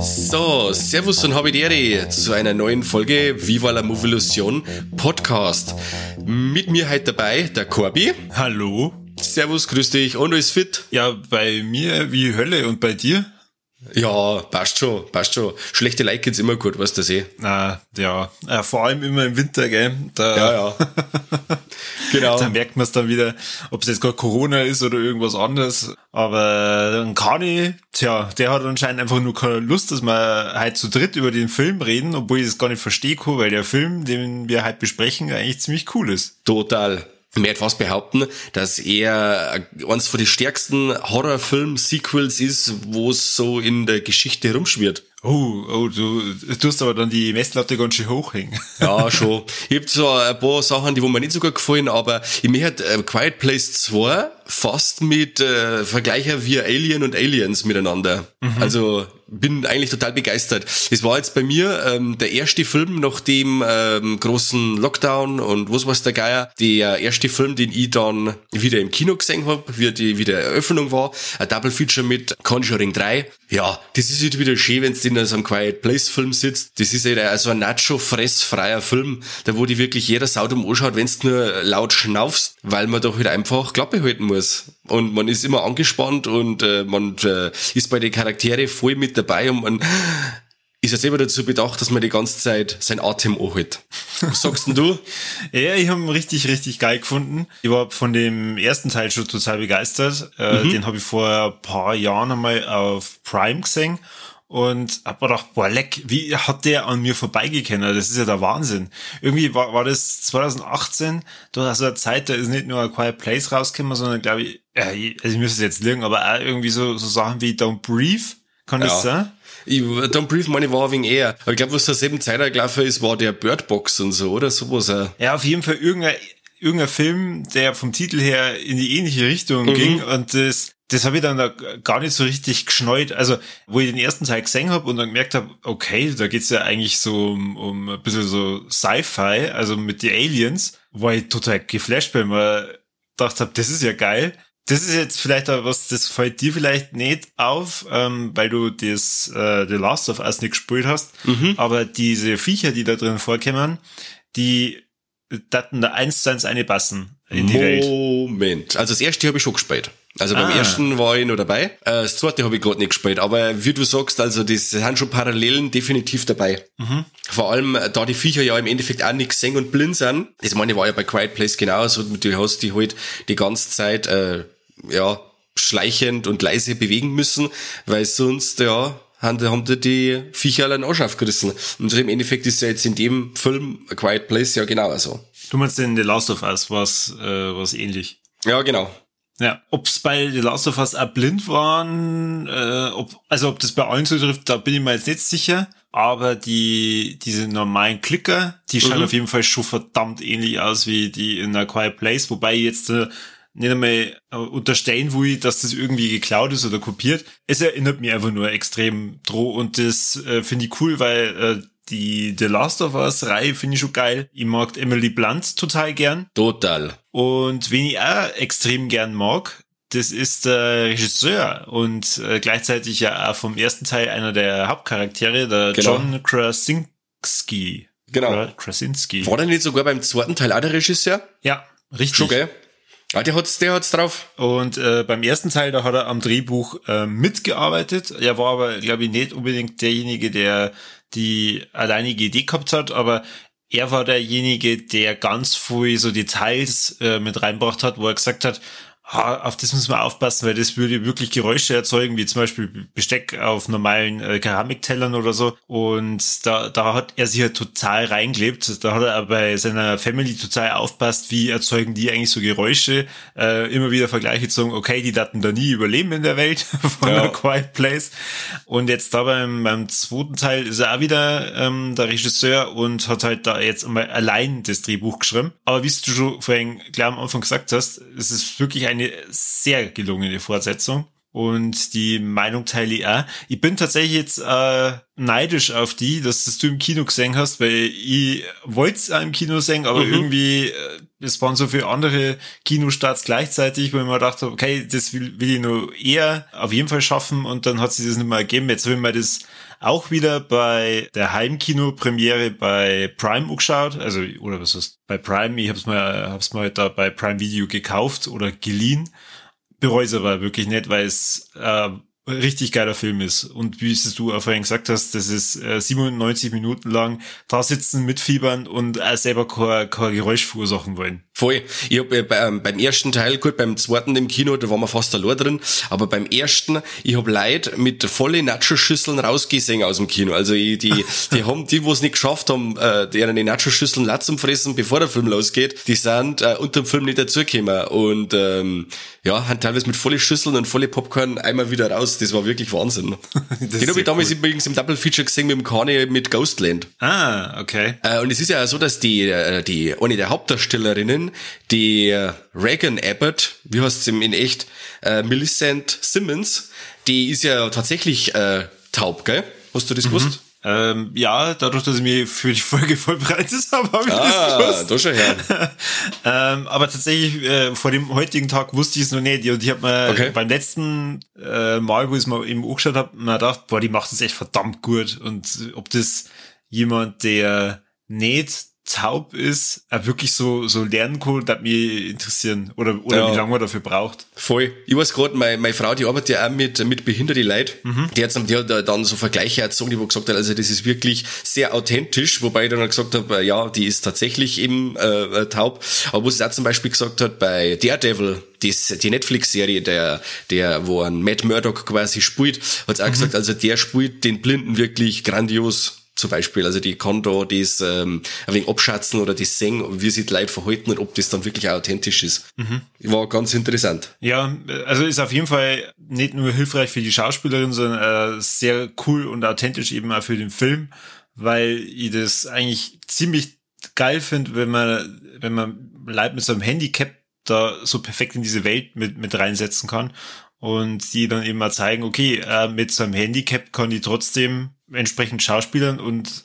So, Servus und Ehre zu einer neuen Folge Viva la Movilusion Podcast. Mit mir heute dabei der Corby. Hallo. Servus, grüß dich und alles fit? Ja, bei mir wie Hölle und bei dir? Ja, passt schon, passt schon. Schlechte Like geht's immer gut, weißt du das eh. Ah, ja, äh, vor allem immer im Winter, gell? Da, Ja, ja. genau. da merkt man es dann wieder, ob es jetzt gerade Corona ist oder irgendwas anderes. Aber dann Kani, tja, der hat anscheinend einfach nur keine Lust, dass wir heute zu dritt über den Film reden, obwohl ich das gar nicht verstehe, weil der Film, den wir heute besprechen, eigentlich ziemlich cool ist. Total. Ich werde fast behaupten, dass er eines von den stärksten Horrorfilm-Sequels ist, wo es so in der Geschichte rumschwirrt. Oh, oh, du tust aber dann die Messlatte ganz schön hochhängen. Ja, schon. Ich hab zwar ein paar Sachen, die wo mir nicht so gut gefallen, aber ich mir hat äh, Quiet Place 2 fast mit äh, Vergleicher wie Alien und Aliens miteinander. Also bin eigentlich total begeistert. Es war jetzt bei mir ähm, der erste Film nach dem ähm, großen Lockdown und was war's der Geier, der erste Film, den ich dann wieder im Kino gesehen hab, wie die wieder Eröffnung war, ein Double Feature mit Conjuring 3. Ja, das ist halt wieder schön, wenn's in so einem Quiet Place Film sitzt. Das ist halt also ein Nacho-fressfreier Film, da wo die wirklich jeder Sau dumm anschaut, wenn's nur laut schnaufst, weil man doch halt einfach Klappe halten muss. Und man ist immer angespannt und äh, man äh, ist bei den Charaktere voll mit dabei und man ist jetzt immer dazu bedacht, dass man die ganze Zeit sein Atem anhält. Was sagst denn du? Ja, ich habe ihn richtig, richtig geil gefunden. Ich war von dem ersten Teil schon total begeistert. Äh, Den habe ich vor ein paar Jahren einmal auf Prime gesehen und hab mir gedacht, boah, leck, wie hat der an mir vorbeigekennt? Das ist ja der Wahnsinn. Irgendwie war, war das 2018, da hast du eine Zeit, da ist nicht nur ein Quiet Place rausgekommen, sondern glaube ich, äh, also ich müsste es jetzt lügen, aber auch irgendwie so, so Sachen wie Don't Breathe, kann das sein? Don't Breathe meine war wenig eher. Aber ich glaube, was zur selben Zeit gelaufen ist, war der Bird Box und so, oder sowas. Ja, auf jeden Fall irgendein, irgendein Film, der vom Titel her in die ähnliche Richtung ging und das, das habe ich dann da gar nicht so richtig geschneut. Also, wo ich den ersten Teil gesehen habe und dann gemerkt habe, okay, da geht's ja eigentlich so um, um ein bisschen so Sci-Fi, also mit die Aliens, war ich total geflasht, weil man gedacht habe, das ist ja geil. Das ist jetzt vielleicht auch was, das fällt dir vielleicht nicht auf, ähm, weil du das äh, The Last of Us nicht gespielt hast. Aber diese Viecher, die da drin vorkommen, die daten da eins zu eins eine passen in die Welt. Moment. Also das erste habe ich schon gespielt. Also beim Ah. ersten war ich noch dabei. Äh, Das zweite habe ich gerade nicht gespielt. Aber wie du sagst, also das sind schon Parallelen definitiv dabei. Mhm. Vor allem, äh, da die Viecher ja im Endeffekt auch nicht gesehen und blind sind. Das meine ich war ja bei Quiet Place genauso. Du hast die halt die ganze Zeit, äh, ja, schleichend und leise bewegen müssen, weil sonst, ja, haben, haben die, die Viecher alle einen Arsch aufgerissen. Und im Endeffekt ist ja jetzt in dem Film A Quiet Place ja genauso. Du meinst in The Last of Us was, äh, was ähnlich. Ja, genau. Ja, ob's bei The Last of Us auch blind waren, äh, ob, also ob das bei allen so trifft, da bin ich mir jetzt nicht sicher. Aber die, diese normalen Klicker, die schauen Mhm. auf jeden Fall schon verdammt ähnlich aus wie die in A Quiet Place, wobei jetzt äh, nicht einmal äh, unterstellen will, dass das irgendwie geklaut ist oder kopiert. Es erinnert mich einfach nur extrem droh und das äh, finde ich cool, weil äh, die The Last of Us Reihe finde ich schon geil. Ich mag Emily Blunt total gern. Total. Und wen ich auch extrem gern mag, das ist der Regisseur und äh, gleichzeitig ja auch vom ersten Teil einer der Hauptcharaktere, der Genau. John Krasinski. Genau. Kra- Krasinski. War der nicht sogar beim zweiten Teil auch der Regisseur? Ja, richtig. Schon, gell? Ah, der hat's, der hat's drauf. Und äh, beim ersten Teil, da hat er am Drehbuch äh, mitgearbeitet. Er war aber, glaube ich, nicht unbedingt derjenige, der die alleinige Idee gehabt hat, aber er war derjenige, der ganz viel so Details äh, mit reinbracht hat, wo er gesagt hat, auf das müssen wir aufpassen, weil das würde wirklich Geräusche erzeugen, wie zum Beispiel Besteck auf normalen äh, Keramiktellern oder so. Und da, da hat er sich halt total reingelebt. Da hat er bei seiner Family total aufpasst, wie erzeugen die eigentlich so Geräusche. Äh, immer wieder Vergleiche gezogen, okay, die daten da nie überleben in der Welt von Ja. A Quiet Place. Und jetzt da beim, beim zweiten Teil ist er auch wieder ähm, der Regisseur und hat halt da jetzt einmal allein das Drehbuch geschrieben. Aber wie du schon vorhin gleich am Anfang gesagt hast, es ist wirklich eine eine sehr gelungene Fortsetzung. Und die Meinung teile ich auch. Ich bin tatsächlich jetzt äh, neidisch auf die, dass das du im Kino gesehen hast, weil ich wollte es im Kino sehen, aber mhm. irgendwie, äh, es waren so viele andere Kinostarts gleichzeitig, wo ich mir dachte, okay, das will, will ich nur eher auf jeden Fall schaffen und dann hat sich das nicht mehr ergeben. Jetzt will ich mir das auch wieder bei der Heimkino-Premiere bei Prime geschaut, also oder was ist bei Prime? Ich hab's mal, hab's mal da bei Prime Video gekauft oder geliehen bereue es aber wirklich nicht, weil es äh, richtig geiler Film ist. Und wie es du vorhin gesagt hast, das ist äh, 97 Minuten lang da sitzen, mitfiebern und äh, selber kein, kein Geräusch verursachen wollen. Voll. Ich hab äh, beim, beim ersten Teil, gut, beim zweiten im Kino, da waren wir fast allein drin, aber beim ersten, ich hab Leute mit volle Nacho-Schüsseln rausgesehen aus dem Kino. Also ich, die, die haben, die, wo es nicht geschafft haben, äh, deren die Nacho-Schüsseln laut zum Fressen, bevor der Film losgeht, die sind äh, unter dem Film nicht dazugekommen. Und ähm, ja, haben teilweise mit volle Schüsseln und volle Popcorn einmal wieder raus das war wirklich Wahnsinn. Den habe ich damals cool. übrigens im Double Feature gesehen mit dem Kanye mit Ghostland. Ah, okay. Äh, und es ist ja so, dass die, äh, die, eine der Hauptdarstellerinnen, die Reagan Abbott, wie heißt sie in echt, äh, Millicent Simmons, die ist ja tatsächlich äh, taub, gell? Hast du das mhm. gewusst? Ähm, ja, dadurch, dass ich mich für die Folge vorbereitet habe, habe ich ah, das gewusst. schon her. ähm, aber tatsächlich, äh, vor dem heutigen Tag wusste ich es noch nicht. Und ich habe mir okay. beim letzten äh, Mal, wo ich es mal eben angeschaut habe, mir gedacht, boah, die macht das echt verdammt gut. Und ob das jemand, der nicht taub ist, er wirklich so, so lernen kann, das mich interessieren. Oder, oder ja. wie lange man dafür braucht. Voll. Ich weiß gerade, meine, meine Frau, die arbeitet ja auch mit, mit behinderten Leuten. Mhm. Die, hat, die hat dann so Vergleiche erzogen, die wo gesagt hat, also das ist wirklich sehr authentisch, wobei ich dann gesagt habe, ja, die ist tatsächlich eben äh, taub. Aber wo sie auch zum Beispiel gesagt hat, bei Daredevil, die, die Netflix-Serie, der, der, wo ein Matt Murdock quasi spielt, hat sie auch mhm. gesagt, also der spielt den Blinden wirklich grandios zum Beispiel. Also die kann da das ähm, ein wenig abschätzen oder das sehen, wie sich die Leute verhalten und ob das dann wirklich authentisch ist. Mhm. War ganz interessant. Ja, also ist auf jeden Fall nicht nur hilfreich für die Schauspielerin, sondern äh, sehr cool und authentisch eben auch für den Film, weil ich das eigentlich ziemlich geil finde, wenn man, wenn man Leute mit so einem Handicap da so perfekt in diese Welt mit, mit reinsetzen kann und die dann eben mal zeigen, okay, äh, mit so einem Handicap kann die trotzdem entsprechend Schauspielern und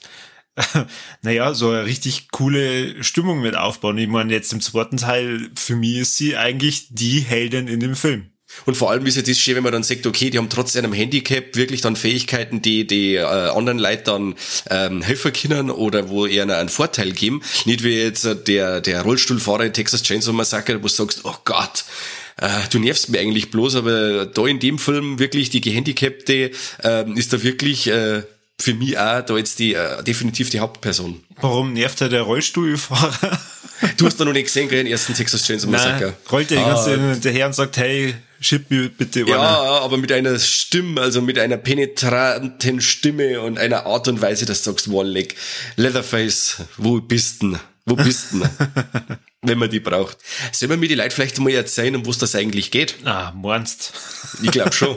naja, so eine richtig coole Stimmung mit aufbauen. Ich meine, jetzt im zweiten Teil, für mich ist sie eigentlich die Heldin in dem Film. Und vor allem ist ja das schön, wenn man dann sagt, okay, die haben trotz einem Handicap wirklich dann Fähigkeiten, die die äh, anderen Leute dann ähm, helfen können oder wo eher einen Vorteil geben. Nicht wie jetzt äh, der, der Rollstuhlfahrer in Texas Chainsaw Massacre, wo du sagst, oh Gott, äh, du nervst mir eigentlich bloß, aber da in dem Film wirklich die Gehandicapte äh, ist da wirklich äh, für mich auch da jetzt die äh, definitiv die Hauptperson. Warum nervt er der Rollstuhlfahrer? Du hast da noch nicht gesehen, gell, den ersten Texas Chainsaw Massacre. rollt er die ganze hinterher und sagt, hey, schipp mir bitte Ja, aber mit einer Stimme, also mit einer penetranten Stimme und einer Art und Weise, dass du sagst, Walleck, Leatherface, wo bist denn? Wo bist denn? wenn man die braucht. Sollen wir mir die Leute vielleicht mal erzählen, um was das eigentlich geht? Ah, meinst. Ich glaube schon.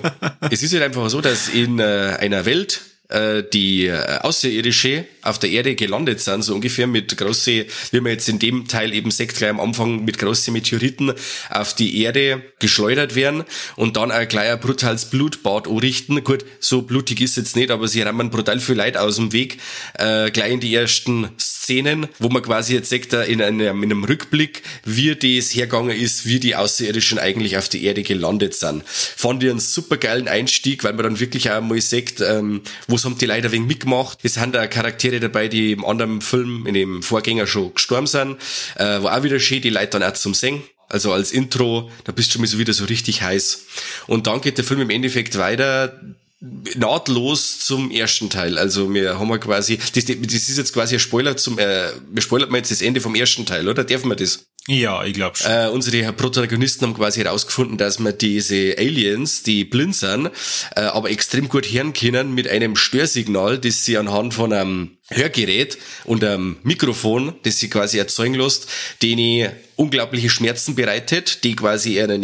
es ist halt einfach so, dass in äh, einer Welt, äh, die äh, Außerirdische auf der Erde gelandet sind, so ungefähr mit große, wie man jetzt in dem Teil eben sagt, gleich am Anfang mit großen Meteoriten auf die Erde geschleudert werden und dann ein brutales Blutbad anrichten. Gut, so blutig ist jetzt nicht, aber sie rammen brutal viel Leid aus dem Weg, äh, gleich in die ersten Szenen, wo man quasi jetzt sagt, in einem, in einem Rückblick, wie das hergegangen ist, wie die Außerirdischen eigentlich auf die Erde gelandet sind. Fand ich einen super geilen Einstieg, weil man dann wirklich auch mal sagt, ähm, was haben die Leute wegen mitgemacht. Es sind da Charaktere dabei, die im anderen Film, in dem Vorgänger schon gestorben sind, äh, war auch wieder schön, die Leute dann auch zum Singen. Also als Intro, da bist du schon wieder so richtig heiß. Und dann geht der Film im Endeffekt weiter nahtlos zum ersten Teil. Also wir haben wir quasi, das, das ist jetzt quasi ein Spoiler zum, äh, wir spoilert mal jetzt das Ende vom ersten Teil, oder? Dürfen wir das? Ja, ich glaube schon. Äh, unsere Protagonisten haben quasi herausgefunden, dass man diese Aliens, die blind sind, äh, aber extrem gut hören können mit einem Störsignal, das sie anhand von einem Hörgerät und einem Mikrofon, das sie quasi erzeugen lässt, denen unglaubliche Schmerzen bereitet, die quasi eine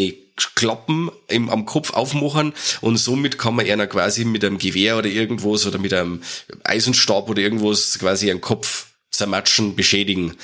Klappen im, am Kopf aufmachen und somit kann man einer quasi mit einem Gewehr oder irgendwas oder mit einem Eisenstab oder irgendwas quasi einen Kopf zermatschen, beschädigen,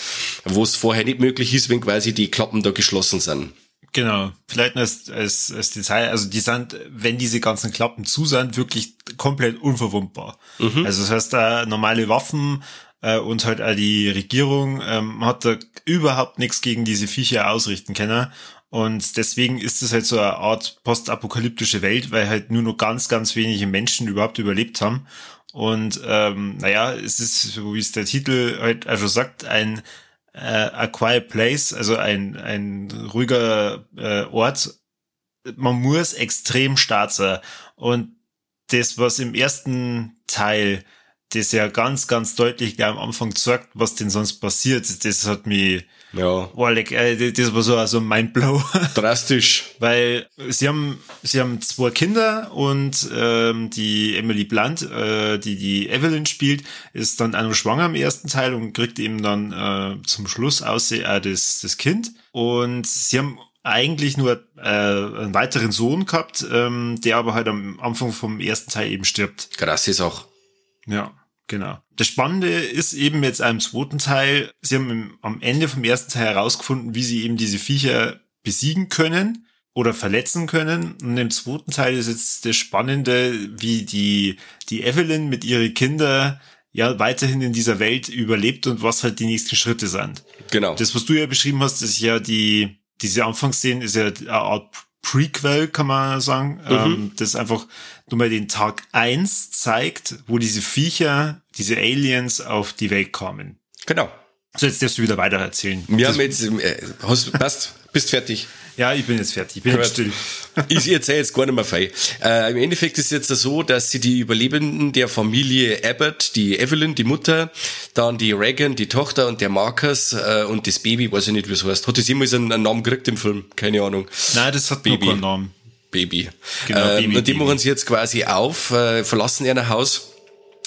wo es vorher nicht möglich ist, wenn quasi die Klappen da geschlossen sind. Genau. Vielleicht als, als, als Detail, also die sind, wenn diese ganzen Klappen zu sind, wirklich komplett unverwundbar. Mhm. Also das heißt, da normale Waffen äh, und halt auch die Regierung ähm, hat da überhaupt nichts gegen diese Viecher ausrichten können. Und deswegen ist es halt so eine Art postapokalyptische Welt, weil halt nur noch ganz, ganz wenige Menschen überhaupt überlebt haben. Und ähm, naja, es ist, so wie es der Titel halt also sagt, ein äh, A Quiet Place, also ein, ein ruhiger äh, Ort. Man muss extrem stark sein. Und das, was im ersten Teil das ja ganz, ganz deutlich gleich am Anfang zeigt, was denn sonst passiert, das hat mich, ja. Like, äh, das war so also Mindblow. Drastisch. Weil sie haben, sie haben zwei Kinder und ähm, die Emily Blunt, äh, die die Evelyn spielt, ist dann auch schwanger im ersten Teil und kriegt eben dann äh, zum Schluss aussehen äh, das, das Kind. Und sie haben eigentlich nur äh, einen weiteren Sohn gehabt, ähm, der aber halt am Anfang vom ersten Teil eben stirbt. Krass ist auch. Ja, genau. Das Spannende ist eben jetzt einem zweiten Teil, sie haben im, am Ende vom ersten Teil herausgefunden, wie sie eben diese Viecher besiegen können oder verletzen können. Und im zweiten Teil ist jetzt das Spannende, wie die, die Evelyn mit ihren Kindern ja weiterhin in dieser Welt überlebt und was halt die nächsten Schritte sind. Genau. Das, was du ja beschrieben hast, ist ja die, diese Anfangsszene ist ja eine Art Prequel, kann man sagen. Mhm. Ähm, das einfach nur mal den Tag eins zeigt, wo diese Viecher, diese Aliens auf die Welt kommen. Genau. So, jetzt darfst du wieder weiter erzählen. Wir haben jetzt, äh, hast, passt, bist fertig. Ja, ich bin jetzt fertig. Ich bin jetzt still. Ich erzähle jetzt gar nicht mehr frei. Äh, Im Endeffekt ist es jetzt so, dass sie die Überlebenden der Familie Abbott, die Evelyn, die Mutter, dann die Reagan, die Tochter und der Marcus äh, und das Baby, weiß ich nicht, wie es heißt. Hat das jemals einen, einen Namen gekriegt im Film? Keine Ahnung. Nein, das hat Baby. keinen Namen. Baby. Genau, ähm, Baby, und die machen sie jetzt quasi auf, äh, verlassen ihr Haus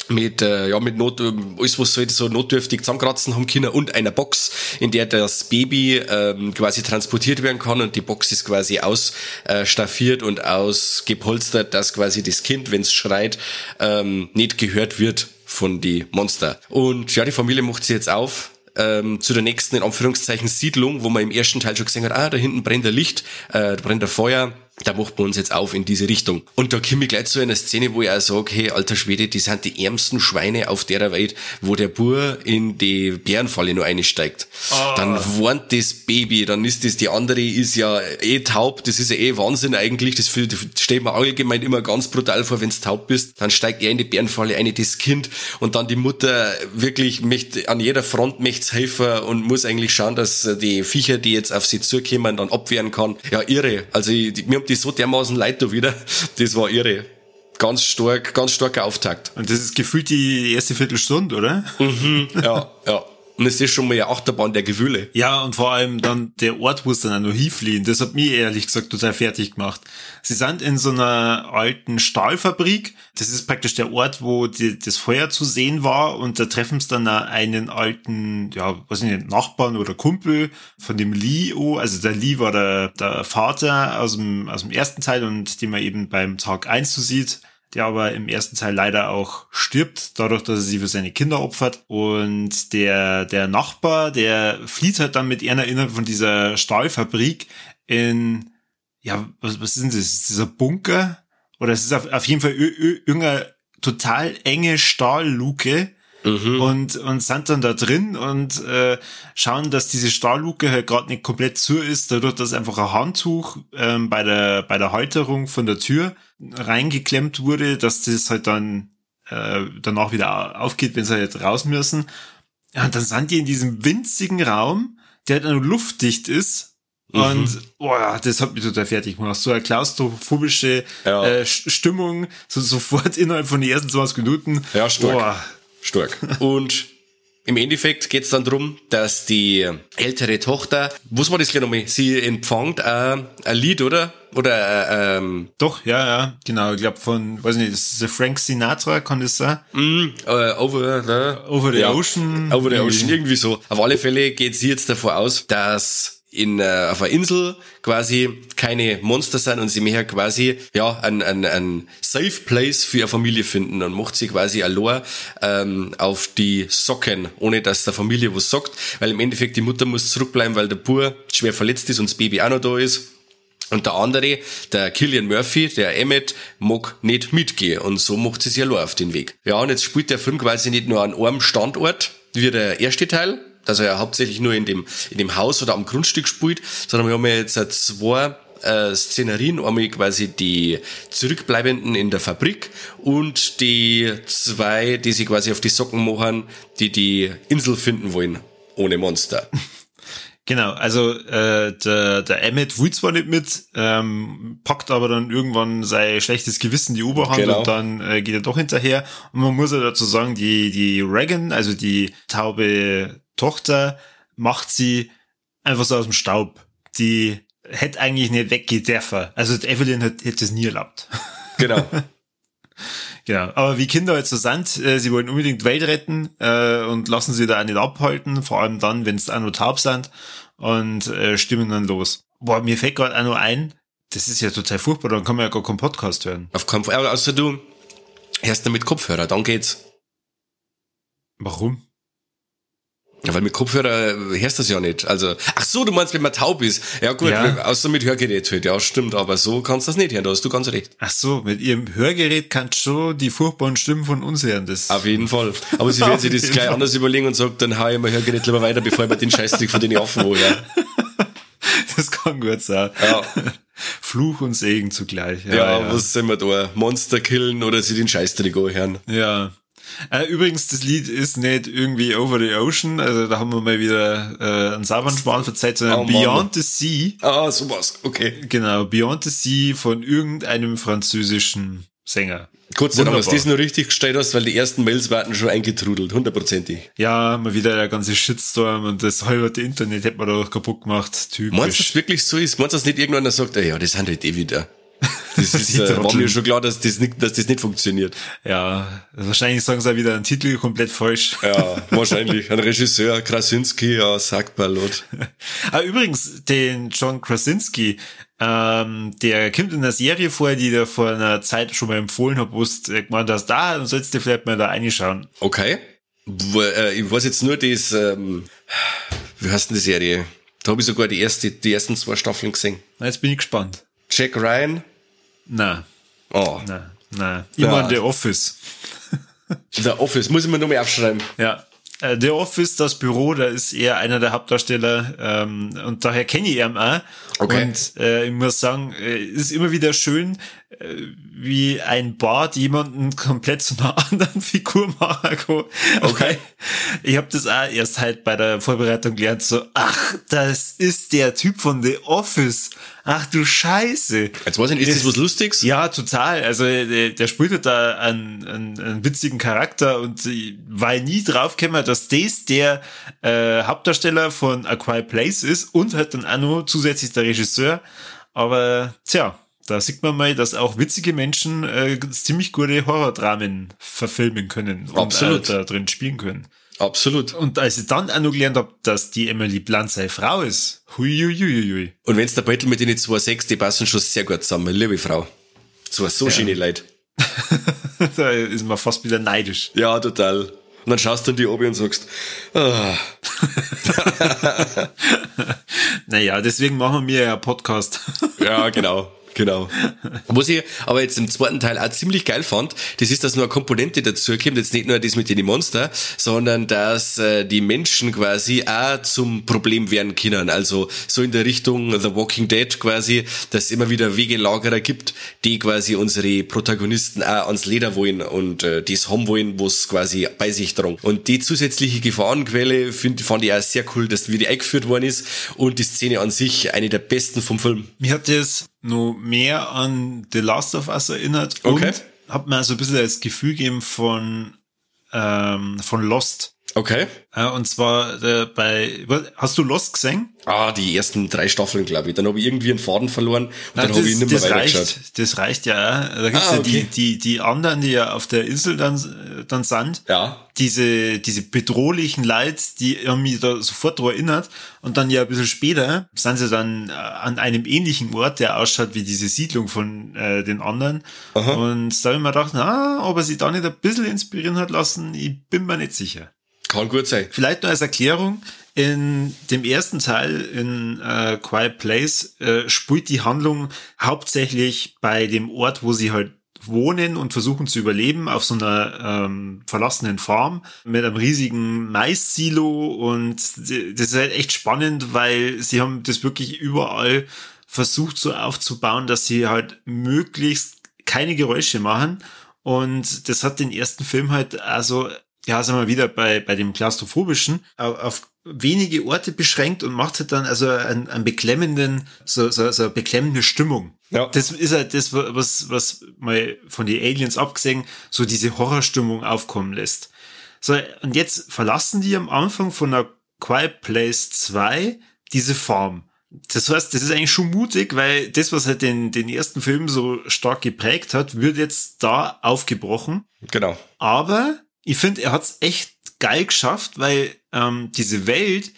mit, äh, ja, mit Not, alles, was sollte so notdürftig zusammenkratzen haben können und einer Box, in der das Baby ähm, quasi transportiert werden kann und die Box ist quasi ausstaffiert und ausgepolstert, dass quasi das Kind, wenn es schreit, ähm, nicht gehört wird von die Monster. Und ja, die Familie macht sie jetzt auf, ähm, zu der nächsten, in Anführungszeichen, Siedlung, wo man im ersten Teil schon gesehen hat, ah, da hinten brennt ein Licht, äh, da brennt ein Feuer, da macht man uns jetzt auf in diese Richtung. Und da komme ich gleich zu einer Szene, wo ich auch sage, hey, alter Schwede, die sind die ärmsten Schweine auf der Welt, wo der Bur in die Bärenfalle nur einsteigt. Oh. Dann warnt das Baby, dann ist das, die andere ist ja eh taub, das ist ja eh Wahnsinn eigentlich, das, das stellt man allgemein immer ganz brutal vor, wenn's taub bist, dann steigt er in die Bärenfalle ein, das Kind, und dann die Mutter wirklich möchte, an jeder Front möchte helfen und muss eigentlich schauen, dass die Viecher, die jetzt auf sie zukommen, dann abwehren kann. Ja, irre. Also, ich, mir haben die so dermaßen leid da wieder. Das war irre. Ganz stark, ganz starker Auftakt. Und das ist gefühlt die erste Viertelstunde, oder? Mhm, ja, ja. Und es ist schon mal eine Achterbahn der Gefühle. Ja, und vor allem dann der Ort, wo es dann auch noch hinfliehen, das hat mich ehrlich gesagt total fertig gemacht. Sie sind in so einer alten Stahlfabrik. Das ist praktisch der Ort, wo die, das Feuer zu sehen war. Und da treffen sie dann einen alten, ja, was nicht, Nachbarn oder Kumpel von dem Leo. Also der Lee war der, der Vater aus dem, aus dem ersten Teil und den man eben beim Tag eins so sieht der aber im ersten Teil leider auch stirbt, dadurch, dass er sie für seine Kinder opfert. Und der, der Nachbar, der flieht halt dann mit einer innerhalb von dieser Stahlfabrik in, ja, was, was ist denn das? Dieser Bunker? Oder es ist auf, auf jeden Fall irgendeine total enge Stahlluke, Mhm. und, und sind dann da drin und äh, schauen, dass diese Stahlluke halt gerade nicht komplett zu ist, dadurch, dass einfach ein Handtuch ähm, bei, der, bei der Halterung von der Tür reingeklemmt wurde, dass das halt dann äh, danach wieder aufgeht, wenn sie halt raus müssen. Ja, und dann sind die in diesem winzigen Raum, der halt nur luftdicht ist mhm. und boah, das hat mich total fertig gemacht. So eine klaustrophobische ja. äh, Stimmung, so sofort innerhalb von den ersten 20 Minuten. Ja, stark. Boah, Stark. Und im Endeffekt geht's dann drum, dass die ältere Tochter, was war das gleich nochmal? Sie empfängt äh, ein Lied, oder? Oder äh, ähm, Doch, ja, ja, genau. Ich glaube von, weiß nicht, das ist Frank Sinatra, kann das sein? Mm, uh, over the, over the ja, Ocean. Over the Ocean, irgendwie so. Auf alle Fälle geht sie jetzt davor aus, dass in äh, auf einer Insel quasi keine Monster sind und sie mehr quasi ja ein, ein, ein Safe Place für ihre Familie finden und macht sie quasi allein ähm, auf die Socken, ohne dass der Familie was sagt, weil im Endeffekt die Mutter muss zurückbleiben, weil der Bur schwer verletzt ist und das Baby auch noch da ist Und der andere, der Killian Murphy, der Emmett, mag nicht mitgehen. Und so macht es ja nur auf den Weg. Ja, und jetzt spielt der Film quasi nicht nur an einem Standort, wie der erste Teil, dass er ja hauptsächlich nur in dem, in dem Haus oder am Grundstück spielt, sondern wir haben ja jetzt zwei äh, Szenarien, einmal quasi die Zurückbleibenden in der Fabrik und die zwei, die sich quasi auf die Socken machen, die die Insel finden wollen, ohne Monster. Genau, also äh, der, der Emmett will zwar nicht mit, ähm, packt aber dann irgendwann sein schlechtes Gewissen die Oberhand Genau. und dann äh, geht er doch hinterher. Und man muss ja dazu sagen, die, die Reagan, also die taube Tochter, macht sie einfach so aus dem Staub. Die hätte eigentlich nicht weggehen dürfen. Also Evelyn hat, hätte es nie erlaubt. Genau. Genau, aber wie Kinder halt so sind, äh, sie wollen unbedingt Welt retten äh, und lassen sie da auch nicht abhalten, vor allem dann, wenn sie auch nur taub sind und äh, stimmen dann los. Boah, mir fällt gerade auch noch ein, das ist ja total furchtbar, dann kann man ja gar keinen Podcast hören. Auf keinen Fall. Außer du hörst du mit Kopfhörer, dann geht's. Warum? Ja, weil mit Kopfhörer hörst du das ja nicht. Also, ach so, du meinst, wenn man taub ist. Ja gut, Ja. außer mit Hörgerät halt. Ja, stimmt, aber so kannst du das nicht hören, da hast du ganz recht. Ach so, mit ihrem Hörgerät kannst du schon die furchtbaren Stimmen von uns hören. Das Auf jeden Fall. Aber sie werden sich das gleich Fall. anders überlegen und sagt, dann hau ich mein Hörgerät lieber weiter, bevor ich mir den Scheißdreck von den Affen hole. das kann gut sein. Ja. Fluch und Segen zugleich. Ja, was sind wir da? Monster killen oder sie den Scheißdreck anhören? Ja. Äh, übrigens, das Lied ist nicht irgendwie Over the Ocean, also da haben wir mal wieder äh, einen Saubernspan verzeiht, sondern Oh. Beyond the Sea. Ah, sowas. Okay. Genau, Beyond the Sea von irgendeinem französischen Sänger. Sei Dank, dass du das nur richtig gestellt hast, weil die ersten Mails warten schon eingetrudelt, hundertprozentig. Ja, mal wieder der ganze Shitstorm und das halbe Internet hätte man da kaputt gemacht. Typisch. Meinst du, dass es wirklich so ist? Meinst du, dass nicht irgendwann sagt, ja, das sind halt eh wieder? Das ist, äh, war mir schon klar, dass das nicht, dass das nicht funktioniert. Ja, wahrscheinlich sagen sie auch wieder einen Titel komplett falsch. Ja, wahrscheinlich. Ein Regisseur, Krasinski, ja, Sackballot. Ah, übrigens, den John Krasinski, ähm, der kommt in der Serie vor, die ich dir vor einer Zeit schon mal empfohlen habe, wo du gemeint hast, da, dann sollst du vielleicht mal da reinschauen. Okay. Äh, ich weiß jetzt nur das, ähm, wie heißt denn die Serie? Da habe ich sogar die erste, die ersten zwei Staffeln gesehen. Jetzt bin ich gespannt. Jack Ryan. Na, Oh, na, na. Ich Ja. meine The Office. The Office. Muss ich mir nochmal aufschreiben. Ja. Äh, The Office, das Büro, da ist er einer der Hauptdarsteller ähm, und daher kenne ich ihn auch. Okay. Und äh, ich muss sagen, äh, es ist immer wieder schön, äh, wie ein Bart jemanden komplett zu einer anderen Figur machen kann. Okay. Ich habe das auch erst halt bei der Vorbereitung gelernt, so, ach, das ist der Typ von The Office. Ach du Scheiße. Jetzt weiß ich nicht, ist das was Lustiges? Ja, total. Also der, der spielt halt da einen, einen, einen witzigen Charakter und war nie draufgekommen, dass das der äh, Hauptdarsteller von A Quiet Place ist und halt dann auch noch zusätzlich der Regisseur. Aber tja, da sieht man mal, dass auch witzige Menschen äh, ziemlich gute Horrordramen verfilmen können und Absolut. äh, da drin spielen können. Absolut. Und als ich dann auch noch gelernt habe, dass die Emily Blunt seine Frau ist, huiuiuiui. Und wenn's der Battle mit den zwei Sex, die passen schon sehr gut zusammen, liebe Frau. Zwei so schöne Leute. da ist man fast wieder neidisch. Ja, total. Und dann schaust du in die Obi und sagst, ah, Naja, deswegen machen wir ja Podcast. ja, genau. Genau. Was ich aber jetzt im zweiten Teil auch ziemlich geil fand, das ist, dass nur eine Komponente dazu kommt, jetzt nicht nur das mit den Monster, sondern dass äh, die Menschen quasi auch zum Problem werden können. Also so in der Richtung The Walking Dead quasi, dass es immer wieder Wegelagerer gibt, die quasi unsere Protagonisten auch ans Leder wollen und äh, das haben wollen, wo es quasi bei sich tragen. Und die zusätzliche Gefahrenquelle find, fand ich auch sehr cool, dass wie die eingeführt worden ist und die Szene an sich eine der besten vom Film. Mir hat das nur mehr an The Last of Us erinnert Okay. und hat mir so ein bisschen das Gefühl gegeben von, ähm, von Lost. Okay. Äh, und zwar äh, bei, hast du Lost gesehen? Ah, die ersten drei Staffeln, glaube ich. Dann habe ich irgendwie einen Faden verloren und Nein, dann habe ich nicht mehr das, weitergeschaut. reicht, das reicht ja. auch. Da gibt's Ah, ja okay. die, die, die anderen, die ja auf der Insel dann, dann sind. Ja. Diese, diese bedrohlichen Leid, die haben mich da sofort daran erinnert. Und dann ja ein bisschen später sind sie dann äh, an einem ähnlichen Ort, der ausschaut wie diese Siedlung von äh, den anderen. Und da habe ich mir gedacht, na, ob er sich da nicht ein bisschen inspirieren hat lassen, ich bin mir nicht sicher. Kann gut sein. Vielleicht nur als Erklärung, In dem ersten Teil in äh, Quiet Place äh, spielt die Handlung hauptsächlich bei dem Ort, wo sie halt wohnen und versuchen zu überleben auf so einer ähm, verlassenen Farm mit einem riesigen Mais-Silo und das ist halt echt spannend, weil sie haben das wirklich überall versucht so aufzubauen, dass sie halt möglichst keine Geräusche machen. Und das hat den ersten Film halt also ja, sagen wir wieder bei, bei dem Klaustrophobischen, auf, auf wenige Orte beschränkt und macht halt dann also einen, einen beklemmenden, so, so, so eine beklemmende Stimmung. Ja. Das ist halt das, was, was mal von den Aliens abgesehen, so diese Horrorstimmung aufkommen lässt. So, und jetzt verlassen die am Anfang von der Quiet Place 2 diese Farm. Das heißt, das ist eigentlich schon mutig, weil das, was halt den, den ersten Film so stark geprägt hat, wird jetzt da aufgebrochen. Genau. Aber ich finde, er hat's echt geil geschafft, weil ähm, diese Welt,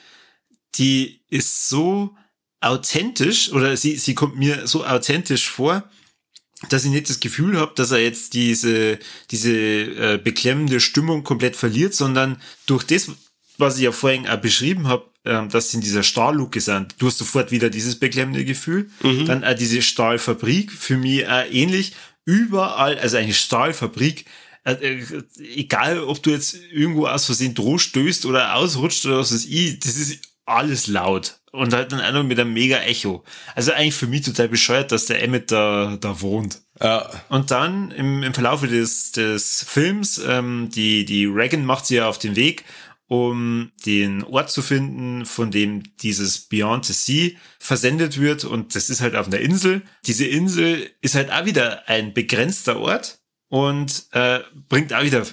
die ist so authentisch oder sie, sie kommt mir so authentisch vor, dass ich nicht das Gefühl habe, dass er jetzt diese, diese äh, beklemmende Stimmung komplett verliert, sondern durch das, was ich ja vorhin auch beschrieben habe, ähm, dass sie in dieser Stahlluke sind, du hast sofort wieder dieses beklemmende Gefühl. Mhm. Dann auch diese Stahlfabrik, für mich auch ähnlich. Überall, also eine Stahlfabrik, egal ob du jetzt irgendwo aus Versehen stößt oder ausrutscht oder was weiß ich, das ist alles laut. Und halt dann auch noch mit einem mega Echo. Also eigentlich für mich total bescheuert, dass der Emmett da, da wohnt. Ja. Und dann im, im Verlauf des, des Films, ähm, die, die Reagan macht sie ja auf den Weg, um den Ort zu finden, von dem dieses Beyond the Sea versendet wird. Und das ist halt auf einer Insel. Diese Insel ist halt auch wieder ein begrenzter Ort und äh, bringt auch wieder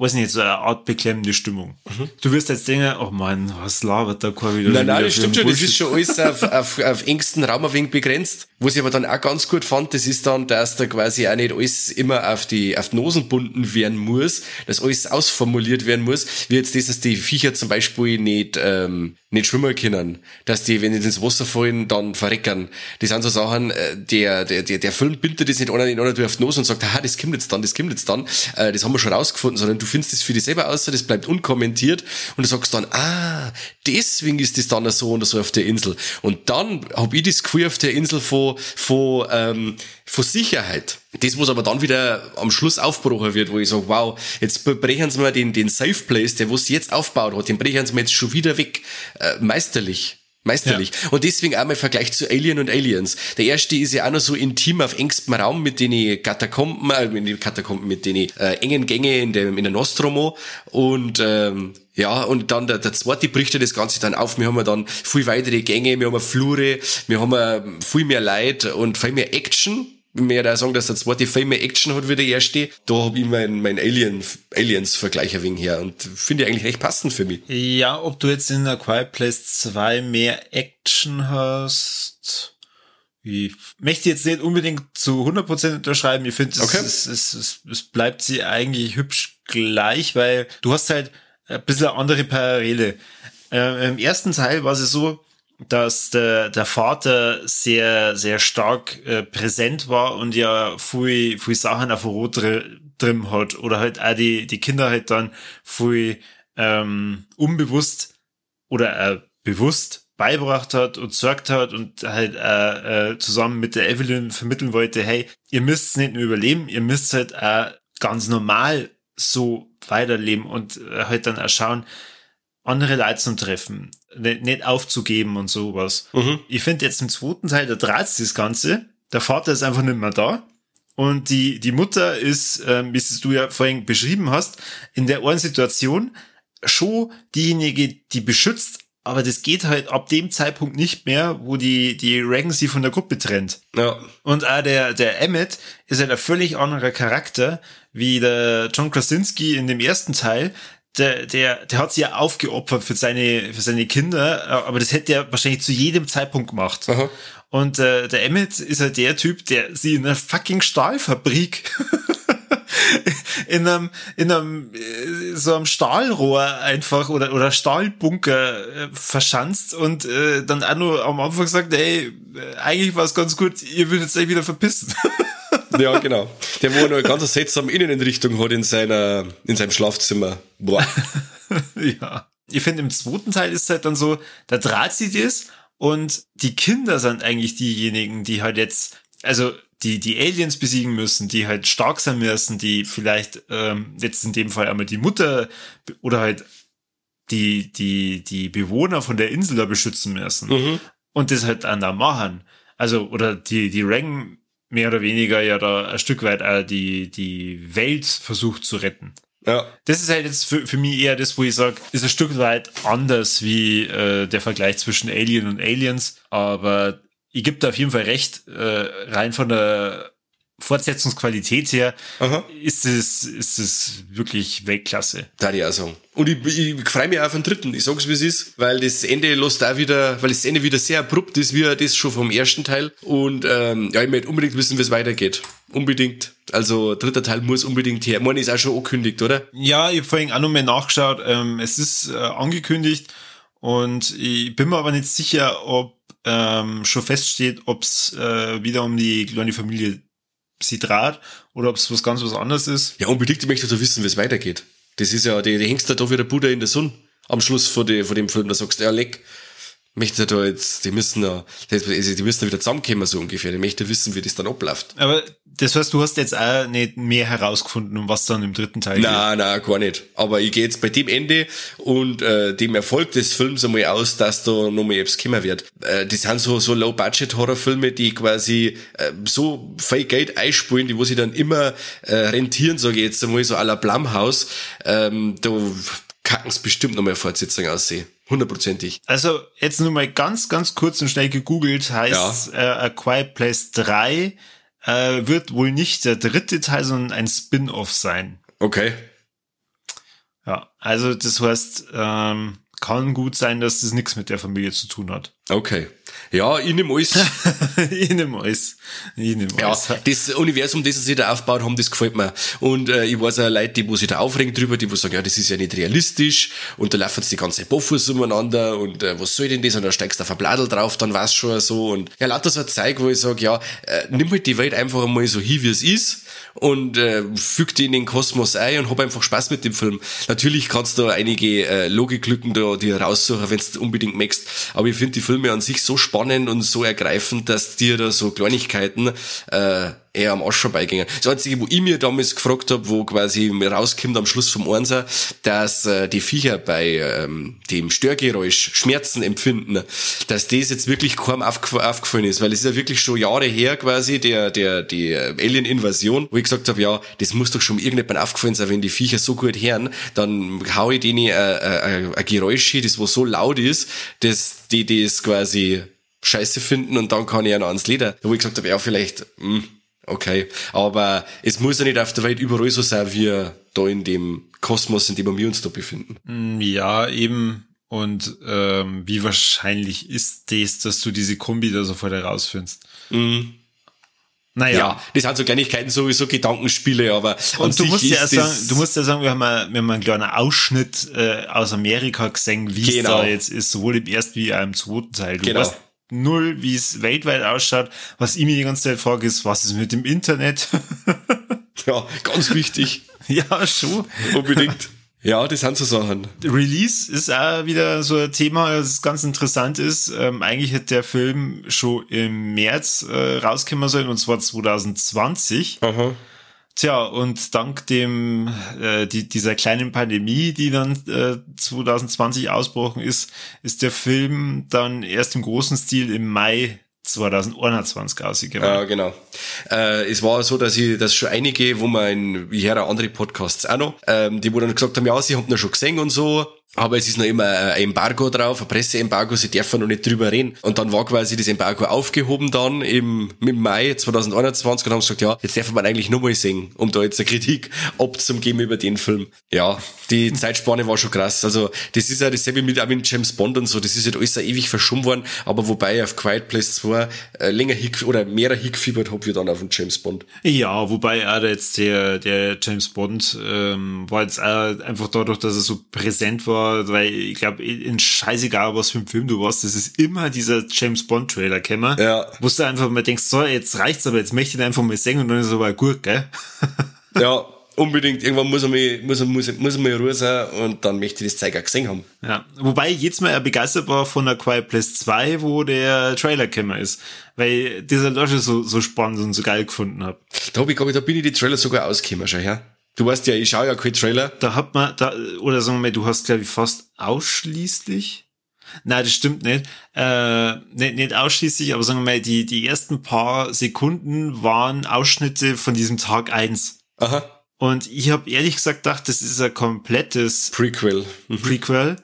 weiß nicht, so eine Art beklemmende Stimmung. Mhm. Du wirst jetzt denken, oh man, was labert da kein wieder? Nein, nein, das stimmt schon, das ist schon alles auf, auf, auf engsten Raum ein wenig begrenzt. Was ich aber dann auch ganz gut fand, das ist dann, dass da quasi auch nicht alles immer auf die, auf die Nosen bunden werden muss, dass alles ausformuliert werden muss, wie jetzt das, dass die Viecher zum Beispiel nicht, ähm, nicht schwimmen können, dass die, wenn die ins Wasser fallen, dann verreckern. Das sind so Sachen, äh, der, der, der, der Film bindet das nicht einer in einer auf die Nose und sagt, ha, das kommt jetzt dann, das kommt jetzt dann, äh, das haben wir schon rausgefunden, sondern du findest das für dich selber aus, das bleibt unkommentiert und du sagst dann, ah, deswegen ist das dann so und so auf der Insel. Und dann hab ich das Gefühl auf der Insel von, von, ähm, von Sicherheit. Das, was aber dann wieder am Schluss aufgebrochen wird, wo ich sage, wow, jetzt brechen sie mir den, den Safe Place, der was jetzt aufgebaut hat, den brechen sie mir jetzt schon wieder weg. Äh, meisterlich. Meisterlich. Ja. Und deswegen auch mal Vergleich zu Alien und Aliens. Der erste ist ja auch noch so intim auf engstem Raum mit den Katakomben, äh, mit den Katakomben, mit den äh, engen Gänge in, dem, in der Nostromo. Und ähm, ja, und dann der, der zweite bricht ja das Ganze dann auf. Wir haben ja dann viel weitere Gänge, wir haben Flure, wir haben viel mehr Leid und viel mehr Action mehr da sagen, dass der zweite Film mehr Action hat wie der erste. Da habe ich mein, mein Alien, Aliens-Vergleich ein wenig her und finde ich eigentlich recht passend für mich. Ja, ob du jetzt in A Quiet Place 2 mehr Action hast, ich möchte jetzt nicht unbedingt zu 100% unterschreiben. Ich finde, okay. es, es, es, es bleibt sie eigentlich hübsch gleich, weil du hast halt ein bisschen andere Parallele. Äh, Im ersten Teil war es so, dass der, der Vater sehr, sehr stark äh, präsent war und ja viel, viel Sachen auf Rot drin hat oder halt auch die, die Kinder halt dann viel ähm, unbewusst oder äh, bewusst beibracht hat und sorgt hat und halt äh, äh, zusammen mit der Evelyn vermitteln wollte, hey, ihr müsst nicht nur überleben, ihr müsst halt äh, ganz normal so weiterleben und äh, halt dann auch schauen, andere Leute zu treffen, nicht, nicht aufzugeben und sowas. Mhm. Ich finde jetzt im zweiten Teil, da dreht das Ganze. Der Vater ist einfach nicht mehr da. Und die, die Mutter ist, ähm, wie es du ja vorhin beschrieben hast, in der einen Situation schon diejenige, die beschützt, aber das geht halt ab dem Zeitpunkt nicht mehr, wo die, die Reagan sie von der Gruppe trennt. Ja. Und auch der, der Emmett ist halt ein völlig anderer Charakter, wie der John Krasinski in dem ersten Teil, der, der, der hat sich ja aufgeopfert für seine, für seine Kinder, aber das hätte er wahrscheinlich zu jedem Zeitpunkt gemacht. Aha. Und äh, der Emmett ist halt der Typ, der sie in einer fucking Stahlfabrik in einem, in einem, äh, so einem Stahlrohr einfach oder, oder Stahlbunker äh, verschanzt und äh, dann auch nur am Anfang sagt, ey, äh, eigentlich war es ganz gut, ihr würdet euch wieder verpissen. Ja, genau. Der, wo er noch eine ganz seltsame Inneneinrichtung hat in seiner, in seinem Schlafzimmer. Boah. ja. ich finde, im zweiten Teil ist es halt dann so, da draht sie das und die Kinder sind eigentlich diejenigen, die halt jetzt, also die die Aliens besiegen müssen, die halt stark sein müssen, die vielleicht ähm, jetzt in dem Fall einmal die Mutter oder halt die die die Bewohner von der Insel da beschützen müssen Mhm. und das halt dann da machen. Also oder die die Rang mehr oder weniger ja da ein Stück weit äh, die die Welt versucht zu retten. Ja. Das ist halt jetzt für, für mich eher das, wo ich sage, ist ein Stück weit anders wie äh, der Vergleich zwischen Alien und Aliens. Aber ich gebe da auf jeden Fall recht, äh, rein von der Fortsetzungsqualität her Aha. ist es, ist es wirklich Weltklasse. Da die auch sagen. Und ich, ich freue mich auch auf den dritten. Ich sag's wie es ist, weil das Ende lässt auch wieder, weil das Ende wieder sehr abrupt ist, wie das schon vom ersten Teil. Und ähm, ja, ich möchte unbedingt wissen, wie es weitergeht. Unbedingt. Also dritter Teil muss unbedingt her. Ich meine, ist auch schon angekündigt, oder? Ja, ich habe vorhin auch noch mal nachgeschaut. Ähm, es ist äh, angekündigt und ich bin mir aber nicht sicher, ob ähm, schon feststeht, ob es äh, wieder um die kleine Familie sie draht oder ob es was ganz was anderes ist. Ja, unbedingt. Ich möchte doch wissen, wie es weitergeht. Das ist ja, die, die hängst da doch wieder Buddha in der Sonne am Schluss von, die, von dem Film. Da sagst du, ja, leck. Möchte da jetzt, die müssen ja, die, die müssen ja wieder zusammenkommen, so ungefähr. Ich möchte wissen, wie das dann abläuft. Aber das heißt, du hast jetzt auch nicht mehr herausgefunden, um was dann im dritten Teil Nein, nein, gar nicht. Aber ich gehe jetzt bei dem Ende und äh, dem Erfolg des Films einmal aus, dass da nochmal etwas kommen wird. Äh, das sind so, so Low-Budget-Horrorfilme, die quasi äh, so viel Geld einspielen, die wo sie dann immer äh, rentieren, sage ich jetzt einmal so à la Blumhouse. Ähm, da kacken es bestimmt nochmal Fortsetzung aussehen. Hundertprozentig. Also jetzt nur mal ganz, ganz kurz und schnell gegoogelt, heißt äh, A Quiet Place 3 äh, wird wohl nicht der dritte Teil, sondern ein Spin-off sein. Okay. Ja, also das heißt, ähm, kann gut sein, dass das nichts mit der Familie zu tun hat. Okay. Ja, ich nehme alles. ich nehme alles. Ich nehme Ja, alles. das Universum, das sie da aufgebaut haben, das gefällt mir. Und äh, ich weiß auch Leute, die wo sich da aufregen drüber, die wo sagen, ja, das ist ja nicht realistisch und da laufen jetzt die ganze Buffers umeinander und äh, was soll denn das? Und da steigst du auf ein Bladel drauf, dann war's schon so. Und ja, lauter so ein Zeug, wo ich sage, ja, äh, nimm halt die Welt einfach einmal so hin, wie es ist und äh, füg die in den Kosmos ein und hab einfach Spaß mit dem Film. Natürlich kannst du einige äh, Logiklücken da dir raussuchen, wenn du unbedingt möchtest, aber ich finde die Filme an sich so spannend und so ergreifend, dass dir da so Kleinigkeiten äh, eher am Arsch vorbeigingen. Das Einzige, wo ich mir damals gefragt habe, wo quasi rauskommt am Schluss vom Einser, dass äh, die Viecher bei ähm, dem Störgeräusch Schmerzen empfinden, dass das jetzt wirklich kaum aufgef aufgefallen ist, weil es ist ja wirklich schon Jahre her quasi, der, der, die äh, Alien-Invasion, wo ich gesagt habe, ja, das muss doch schon irgendjemand aufgefallen sein, wenn die Viecher so gut hören, dann hau ich denen äh, äh, ein Geräusch hin, das wo so laut ist, dass die das quasi scheiße finden und dann kann ich ja noch ans Leder. Wo ich gesagt habe, ja, vielleicht, mh, okay. Aber es muss ja nicht auf der Welt überall so sein, wie da in dem Kosmos, in dem wir uns da befinden. Mm, Ja, eben. Und ähm, wie wahrscheinlich ist das, dass du diese Kombi da sofort herausfindest? Mhm. Naja. Ja, das sind so Kleinigkeiten, sowieso Gedankenspiele, aber Und du musst, ja sagen, du musst ja sagen, wir haben, ein, wir haben einen kleinen Ausschnitt äh, aus Amerika gesehen, wie es Genau. da jetzt ist, sowohl im ersten wie auch im zweiten Teil. Du Genau. weißt null, wie es weltweit ausschaut. Was ich mir die ganze Zeit frage, ist, was ist mit dem Internet? ja, ganz wichtig. ja, schon. Unbedingt. Ja, das sind so Sachen. Release ist auch wieder so ein Thema, das ganz interessant ist. Ähm, eigentlich hätte der Film schon im März äh, rauskommen sollen, und zwar 2020. Aha. Tja, und dank dem äh, die, dieser kleinen Pandemie, die dann äh, 2020 ausgebrochen ist, ist der Film dann erst im großen Stil im Mai 2021 ausgekommen. Ja, genau. Äh, es war so, dass ich, dass schon einige, wo man, ich höre andere Podcasts auch noch, ähm, die wo dann gesagt haben, ja, sie haben ihn schon gesehen und so, aber es ist noch immer ein Embargo drauf, ein Presseembargo, sie dürfen noch nicht drüber reden. Und dann war quasi das Embargo aufgehoben dann im, im Mai 2021 und haben gesagt, ja, jetzt darf man eigentlich nochmal sehen, um da jetzt eine Kritik abzugeben über den Film. Ja, die Zeitspanne war schon krass. Also, das ist ja dasselbe mit, auch mit James Bond und so, das ist halt alles so ewig verschoben worden, aber wobei ich auf Quiet Place 2 äh, länger hick oder mehr hickfiebert hab wie dann auf den James Bond. Ja, wobei auch jetzt der, der James Bond ähm, war jetzt auch einfach dadurch, dass er so präsent war, weil ich glaube, in scheißegal, was für ein Film du warst, das ist immer dieser James Bond Trailer kämmer. Ja. Wo du einfach mal denkst, so, jetzt reicht's aber, jetzt möchte ich einfach mal singen und dann ist es aber gut, gell? Ja, unbedingt, irgendwann muss er mir, muss er, muss er, muss er mir Ruhe sein und dann möchte ich das Zeug auch gesehen haben. Ja, wobei ich jetzt mal begeistert war von der Quiet Place 2, wo der Trailer gekommen ist, weil dieser Lasche so, so spannend und so geil gefunden habe. Da, hab ich, ich, da bin ich die Trailer sogar ausgekommen schon, ja. Du weißt ja, ich schaue ja kein Trailer. Da hat man, da, oder sagen wir mal, du hast, glaube ich, fast ausschließlich Nein, das stimmt nicht. Äh, nicht. Nicht ausschließlich, aber sagen wir mal, die, die ersten paar Sekunden waren Ausschnitte von diesem Tag eins. Aha. Und ich habe ehrlich gesagt gedacht, das ist ein komplettes Prequel. Mhm. Prequel,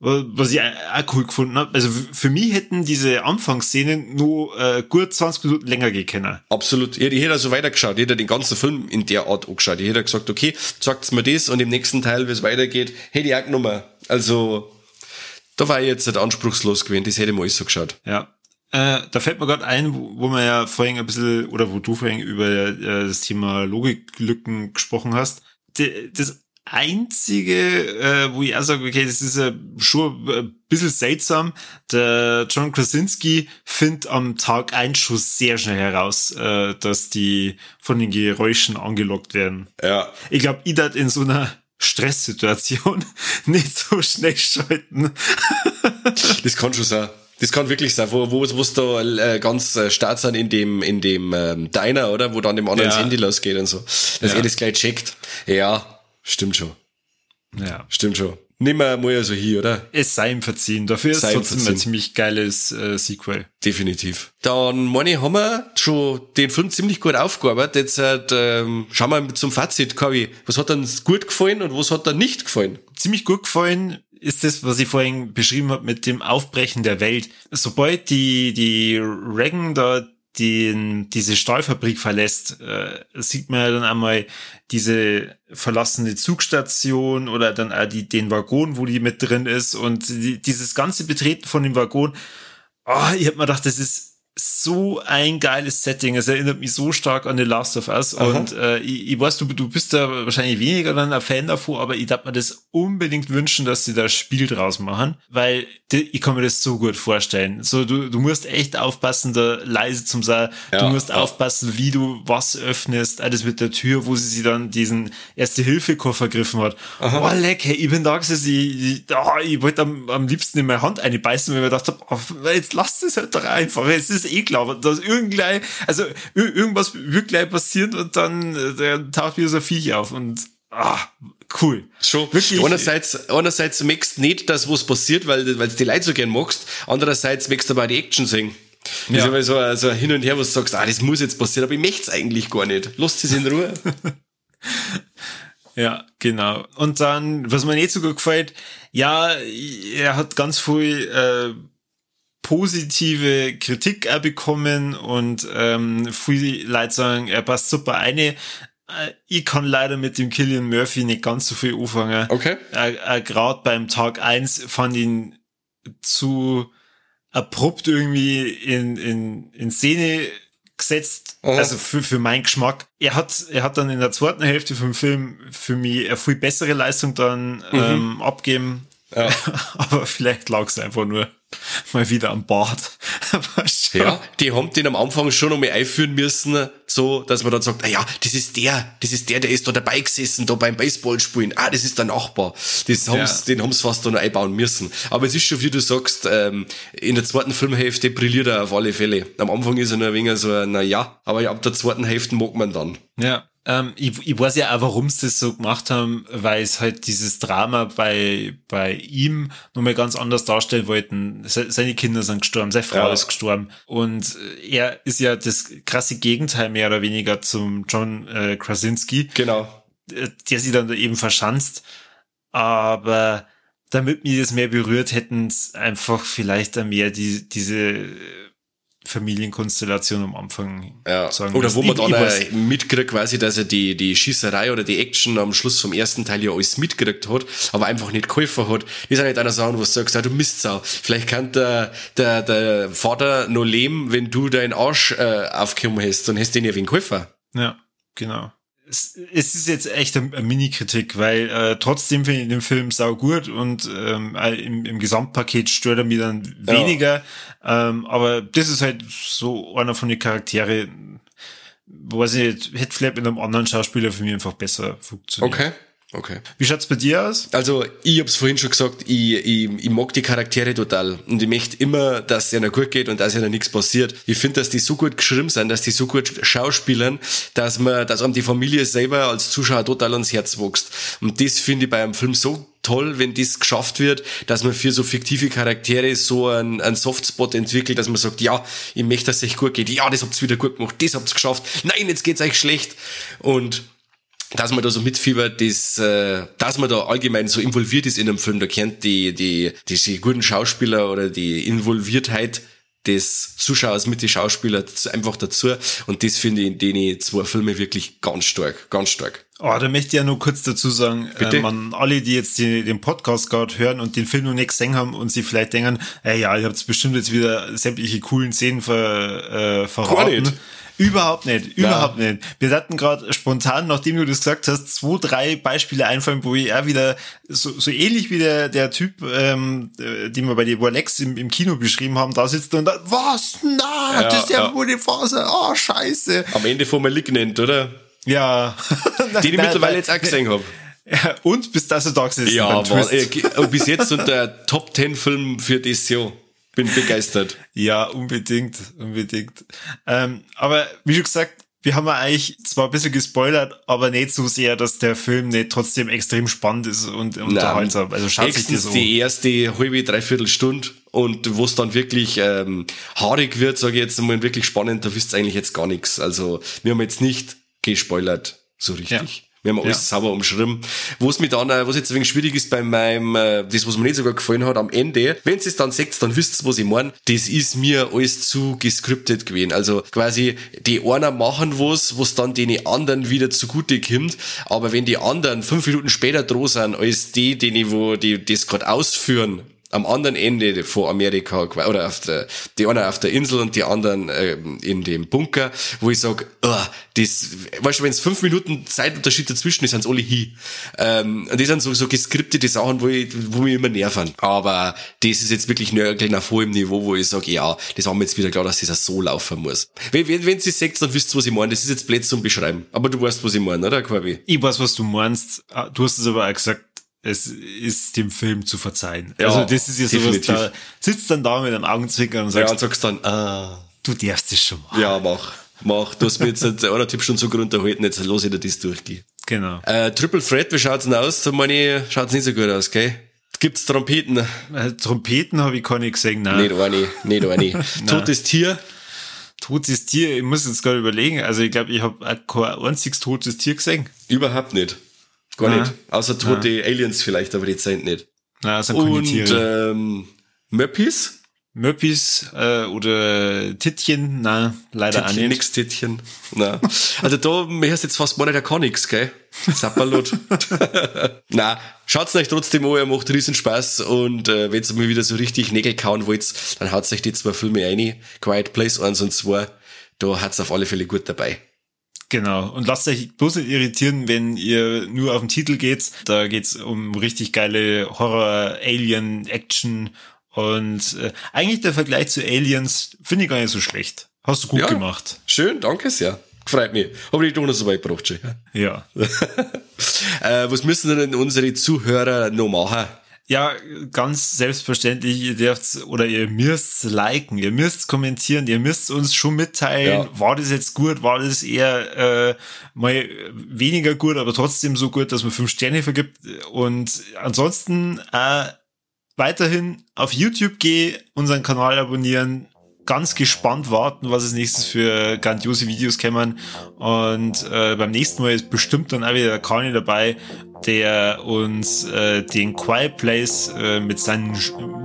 was ich auch cool gefunden habe. Also für mich hätten diese Anfangsszenen nur äh, gut 20 Minuten länger gekennen. Absolut. Ich, ich hätte also weitergeschaut. Ich hätte den ganzen Film in der Art angeschaut. Ich hätte gesagt, okay, sagt's mir das und im nächsten Teil, wie es weitergeht, hätte ich auch genommen. Also, da war ich jetzt nicht anspruchslos gewesen. Das hätte ich mal alles so geschaut. Ja. Äh, da fällt mir gerade ein, wo, wo man ja vorhin ein bisschen, oder wo du vorhin über äh, das Thema Logiklücken gesprochen hast. De, das einzige, äh, wo ich auch sage, okay, das ist äh, schon ein bisschen seltsam. Der John Krasinski findet am Tag ein schon sehr schnell heraus, äh, dass die von den Geräuschen angelockt werden. Ja. Ich glaube, ich dat in so einer Stresssituation nicht so schnell schalten. das kann schon sein. Das kann wirklich sein, wo, wo, es da äh, ganz äh, stark sind in dem, in dem ähm, Diner, oder? Wo dann dem anderen ja. das Handy losgeht und so. Dass ja. er das gleich checkt. Ja, stimmt schon. Ja. Stimmt schon. Nimm mal mal so hier, oder? Es sei ihm verziehen. Dafür ist es trotzdem verziehen. ein ziemlich geiles äh, Sequel. Definitiv. Dann, meine haben wir schon den Film ziemlich gut aufgearbeitet. Jetzt halt, ähm, schauen wir zum Fazit, Kavi. Was hat uns gut gefallen und was hat dir nicht gefallen? Ziemlich gut gefallen ist das, was ich vorhin beschrieben habe mit dem Aufbrechen der Welt. Sobald die, die Reagan da den, diese Stahlfabrik verlässt, äh, sieht man ja dann einmal diese verlassene Zugstation oder dann auch die, den Waggon, wo die mit drin ist und die, dieses ganze Betreten von dem Waggon. Oh, ich hab mir gedacht, das ist so ein geiles Setting. Es erinnert mich so stark an The Last of Us. Aha. Und äh, ich, ich weiß, du, du bist da wahrscheinlich weniger dann ein Fan davor, aber ich darf mir das unbedingt wünschen, dass sie da Spiel draus machen, weil ich kann mir das so gut vorstellen. So, du, du musst echt aufpassen, da leise zum sein. Ja, du musst ja. aufpassen, wie du was öffnest. Alles mit der Tür, wo sie sich dann diesen Erste-Hilfe-Koffer gegriffen hat. Aha. Oh, leck, hey, ich bin da gesessen, ich, ich, oh, ich wollte am, am liebsten in meine Hand einbeißen, weil ich mir gedacht habe, oh, jetzt lass es halt doch einfach. Es ist eh klar, dass irgendein, also irgendwas wird gleich passieren und dann äh, der taucht wieder so ein Viech auf und ah, cool. Schon. Wirklich. Einerseits, einerseits merkst nicht, dass was passiert, weil, weil du die Leute so gern magst. Andererseits merkst du aber die Action sehen. Das ja. ist aber so, so hin und her, was du sagst, ah, das muss jetzt passieren, aber ich möchte es eigentlich gar nicht. Lass es in Ruhe. ja, genau. Und dann, was mir nicht so gut gefällt, ja, er hat ganz viel äh, positive Kritik auch bekommen und ähm, viele Leute sagen, er passt super eine. Äh, ich kann leider mit dem Killian Murphy nicht ganz so viel anfangen. Okay. Äh, äh, Gerade beim Tag eins fand ihn zu abrupt irgendwie in, in, in Szene gesetzt, Aha. also für, für meinen Geschmack. Er hat, er hat dann in der zweiten Hälfte vom Film für mich eine viel bessere Leistung dann mhm. ähm, abgeben. Ja. Aber vielleicht lag es einfach nur mal wieder am Bart. ja, die haben den am Anfang schon noch mal einführen müssen, so, dass man dann sagt, ah ja, das ist der, das ist der, der ist da dabei gesessen, da beim Baseballspielen. Ah, das ist der Nachbar. Das haben's, ja. Den haben's fast da noch einbauen müssen. Aber es ist schon, wie du sagst, ähm, in der zweiten Filmhälfte brilliert er auf alle Fälle. Am Anfang ist er nur ein wenig so, na ja, aber ab der zweiten Hälfte mag man dann. Ja. Ähm, ich, ich weiß ja auch, warum sie das so gemacht haben, weil es halt dieses Drama bei, bei ihm nochmal ganz anders darstellen wollten. Seine Kinder sind gestorben, seine Frau ja. ist gestorben. Und er ist ja das krasse Gegenteil mehr oder weniger zum John äh, Krasinski. Genau. Der sie dann eben verschanzt. Aber damit mir das mehr berührt, hätten es einfach vielleicht mehr die, diese Familienkonstellation am Anfang ja. sagen. Oder wo man dann äh, mitkriegt quasi, dass er die, die Schießerei oder die Action am Schluss vom ersten Teil ja alles mitgekriegt hat, aber einfach nicht geholfen hat. Das ist ja nicht einer Sache, wo du sagst, ja, du Mistsau. Vielleicht kann der, der, der Vater noch leben, wenn du deinen Arsch äh, aufgekommen hast, dann hast du ihn ja wegen geholfen. Ja, genau es, es ist jetzt echt eine, Mini-Kritik, weil äh, trotzdem finde ich den Film sau gut und ähm, im, im Gesamtpaket stört er mich dann weniger. Ja. Ähm, aber das ist halt so einer von den Charaktere, weiß ich nicht, hätte vielleicht mit einem anderen Schauspieler für mich einfach besser funktioniert. Okay. Okay. Wie schaut's bei dir aus? Also, ich hab's vorhin schon gesagt, ich, ich, ich mag die Charaktere total. Und ich möchte immer, dass es ihnen gut geht und dass ihnen nichts passiert. Ich finde, dass die so gut geschrieben sind, dass die so gut schauspielern, dass man, dass einem die Familie selber als Zuschauer total ans Herz wächst. Und das finde ich bei einem Film so toll, wenn das geschafft wird, dass man für so fiktive Charaktere so einen, einen Softspot entwickelt, dass man sagt, ja, ich möchte, dass es euch gut geht. Ja, das habt's wieder gut gemacht. Das habt's geschafft. Nein, jetzt geht's euch schlecht. Und dass man da so mitfiebert, das, äh, dass man da allgemein so involviert ist in einem Film, da kennt die, die, die guten Schauspieler oder die Involviertheit des Zuschauers mit den Schauspielern einfach dazu. Und das finde ich in den zwei Filme wirklich ganz stark, ganz stark. Oh, da möchte ich ja nur kurz dazu sagen, Bitte? ähm, an alle, die jetzt die, den Podcast gerade hören und den Film noch nicht gesehen haben und sie vielleicht denken, äh, ja, ihr habt bestimmt jetzt wieder sämtliche coolen Szenen ver, äh, verraten. Gar nicht. Überhaupt nicht, überhaupt nicht. Wir hatten gerade spontan, nachdem du das gesagt hast, zwei, drei Beispiele einfallen, wo ich auch wieder so, so ähnlich wie der, der Typ, ähm, äh, den wir bei die Lex im, im Kino beschrieben haben, da sitzt und da, was? Na, Ja, das ist ja ja. wohl die Phase. Oh, scheiße. Am Ende von Malignant, oder? Ja. Die ich mittlerweile jetzt auch gesehen habe. Ja, und bis das du da gesessen Ja, war, äh, bis jetzt unter Top 10 Film für das Jahr. Bin begeistert. Ja, unbedingt, unbedingt. Ähm, aber wie schon gesagt, wir haben ja eigentlich zwar ein bisschen gespoilert, aber nicht so sehr, dass der Film nicht trotzdem extrem spannend ist und unterhaltsam. Also schaut sich das an. die erste halbe, dreiviertel Stunde und wo es dann wirklich ähm, haarig wird, sage ich jetzt mal wirklich spannend, da wisst ihr eigentlich jetzt gar nichts. Also wir haben jetzt nicht gespoilert, so richtig. Wir haben alles Ja. sauber umschrieben. Wo es mir dann, äh, was jetzt ein wenig schwierig ist bei meinem, äh, das, was mir nicht sogar gefallen hat, am Ende, wenn ihr es dann seht, dann wisst ihr, was ich meine. Das ist mir alles zu gescriptet gewesen. Also quasi, die einer machen was, was dann den anderen wieder zugute kommt. Aber wenn die anderen fünf Minuten später dran sind, als die, die, wo die das gerade ausführen, am anderen Ende von Amerika oder auf der, die einen auf der Insel und die anderen ähm, in dem Bunker, wo ich sag, oh, das, weißt du, wenn es fünf Minuten Zeitunterschied dazwischen ist, sind alle hin. Ähm, und das sind so, so geskriptete Sachen, wo, ich, wo mich immer nerven. Aber das ist jetzt wirklich nörgeln auf hohem Niveau, wo ich sage, ja, das haben wir jetzt wieder klar, dass das auch so laufen muss. Wenn, wenn, wenn Sie seht, dann wisst ihr, was ich meine. Das ist jetzt blöd zum Beschreiben. Aber du weißt, was ich meine, oder, Quabi? Ich weiß, was du meinst. Ah, Du hast es aber auch gesagt, es ist dem Film zu verzeihen. Ja, also das ist ja sowas, definitiv. da sitzt dann da mit einem Augenzwinkern und Ja, sagst, und sagst dann, ah, du darfst es schon mal. ja, mach. Mach, du hast mir jetzt eineinhalb Stunden sogar unterhalten, jetzt los ich dir das durchgehen. Genau. Äh, Triple Threat, wie schaut's denn aus? So meine, schaut's nicht so gut aus, gell? Gibt's Trompeten? Äh, Trompeten habe ich gar nicht gesehen. Nein. Nicht eine, nicht eine. Totes Tier? Totes Tier, ich muss jetzt gerade überlegen. Also ich glaube, ich habe kein einziges totes Tier gesehen. Überhaupt nicht. Gar Nein. nicht. Außer tote Aliens vielleicht, aber die sind nicht. Nein, das sind Und Tiere. ähm, Möppis? Möppis äh, oder Tittchen, nein, leider auch Tittchen, nicht. nix Tittchen. Na. Also da hörst jetzt fast mal nicht, der kann nix, gell? Sapperlot. Na, schaut's euch trotzdem an, er macht riesen Spaß und äh, wenn's mal wieder so richtig Nägel kauen wollt, dann haut euch die zwei Filme rein. Quiet Place 1 und 2. Da hat's auf alle Fälle gut dabei. Genau. Und lasst euch bloß nicht irritieren, wenn ihr nur auf den Titel geht. Da geht's um richtig geile Horror, Alien, Action und äh, eigentlich der Vergleich zu Aliens finde ich gar nicht so schlecht. Hast du gut Ja. gemacht. Schön, danke sehr. Freut mich. Hab ich noch so weit gebracht schon. Ja. Äh, was müssen denn unsere Zuhörer noch machen? Ja, ganz selbstverständlich, ihr dürft oder ihr müsst liken, ihr müsst kommentieren, ihr müsst uns schon mitteilen, Ja. war das jetzt gut, war das eher äh, mal weniger gut, aber trotzdem so gut, dass man fünf Sterne vergibt. Und ansonsten äh, weiterhin auf YouTube geh, unseren Kanal abonnieren, ganz gespannt warten, was als nächstes für grandiose Videos kämen. Und äh, beim nächsten Mal ist bestimmt dann auch wieder der Kani dabei, der uns äh, den Quiet Place äh, mit seinen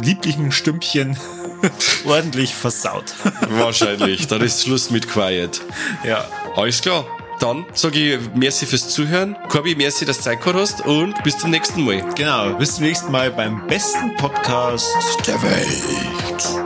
lieblichen Stümpchen ordentlich versaut. Wahrscheinlich. Dann ist Schluss mit Quiet. ja. Alles klar. Dann sage ich merci fürs Zuhören. Corby, merci, dass du Zeit gehabt hast und bis zum nächsten Mal. Genau. Bis zum nächsten Mal beim besten Podcast der Welt.